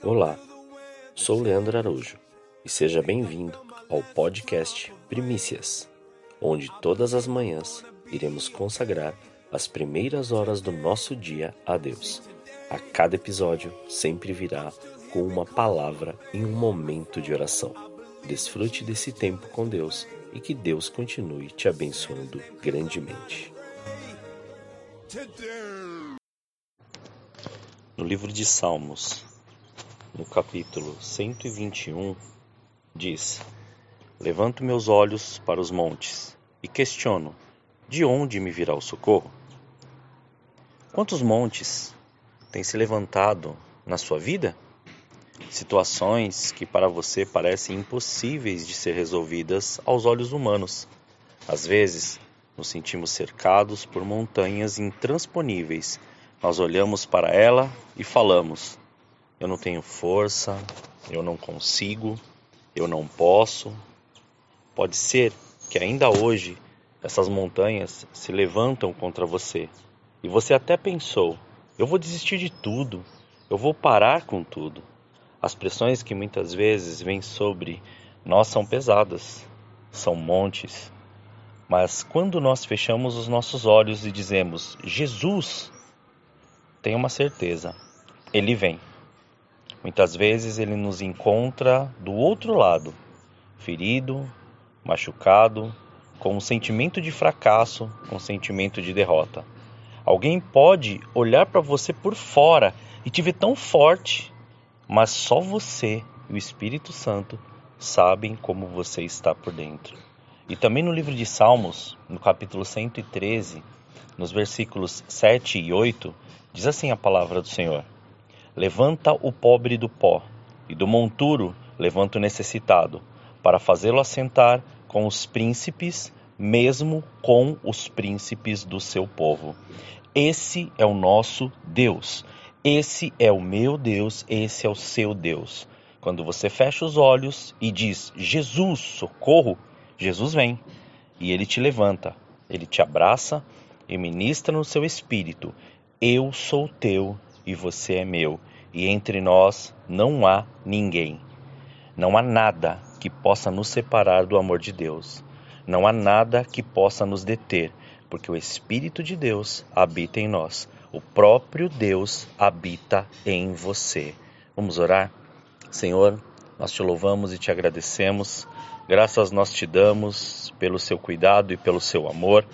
Olá, sou Leandro Araújo e seja bem-vindo ao podcast Primícias, onde todas as manhãs iremos consagrar as primeiras horas do nosso dia a Deus. A cada episódio sempre virá com uma palavra em um momento de oração. Desfrute desse tempo com Deus e que Deus continue te abençoando grandemente. No livro de Salmos, no capítulo 121, diz: Levanto meus olhos para os montes e questiono: de onde me virá o socorro? Quantos montes têm se levantado na sua vida? Situações que para você parecem impossíveis de ser resolvidas aos olhos humanos. Às vezes, nos sentimos cercados por montanhas intransponíveis. Nós olhamos para ela e falamos: eu não tenho força, eu não consigo, eu não posso. Pode ser que ainda hoje essas montanhas se levantam contra você e você até pensou: eu vou desistir de tudo, eu vou parar com tudo. As pressões que muitas vezes vêm sobre nós são pesadas, são montes. Mas quando nós fechamos os nossos olhos e dizemos: Jesus, tenha uma certeza, Ele vem. Muitas vezes ele nos encontra do outro lado, ferido, machucado, com um sentimento de fracasso, com um sentimento de derrota. Alguém pode olhar para você por fora e te ver tão forte, mas só você e o Espírito Santo sabem como você está por dentro. E também no livro de Salmos, no capítulo 113, nos versículos 7 e 8, diz assim a palavra do Senhor: Levanta o pobre do pó, e do monturo levanta o necessitado, para fazê-lo assentar com os príncipes, mesmo com os príncipes do seu povo. Esse é o nosso Deus. Esse é o meu Deus, esse é o seu Deus. Quando você fecha os olhos e diz: Jesus, socorro, Jesus vem e ele te levanta, ele te abraça e ministra no seu espírito: Eu sou teu e você é meu, e entre nós não há ninguém. Não há nada que possa nos separar do amor de Deus. Não há nada que possa nos deter, porque o Espírito de Deus habita em nós. O próprio Deus habita em você. Vamos orar? Senhor, nós te louvamos e te agradecemos. Graças nós te damos pelo seu cuidado e pelo seu amor.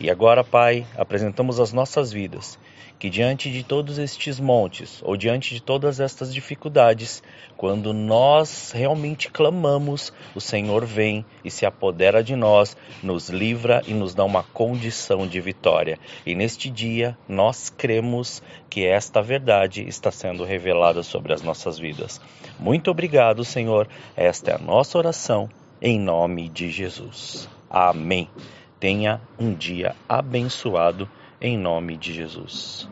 E agora, Pai, apresentamos as nossas vidas, que diante de todos estes montes, ou diante de todas estas dificuldades, quando nós realmente clamamos, o Senhor vem e se apodera de nós, nos livra e nos dá uma condição de vitória. E neste dia, nós cremos que esta verdade está sendo revelada sobre as nossas vidas. Muito obrigado, Senhor. Esta é a nossa oração, em nome de Jesus. Amém. Tenha um dia abençoado em nome de Jesus.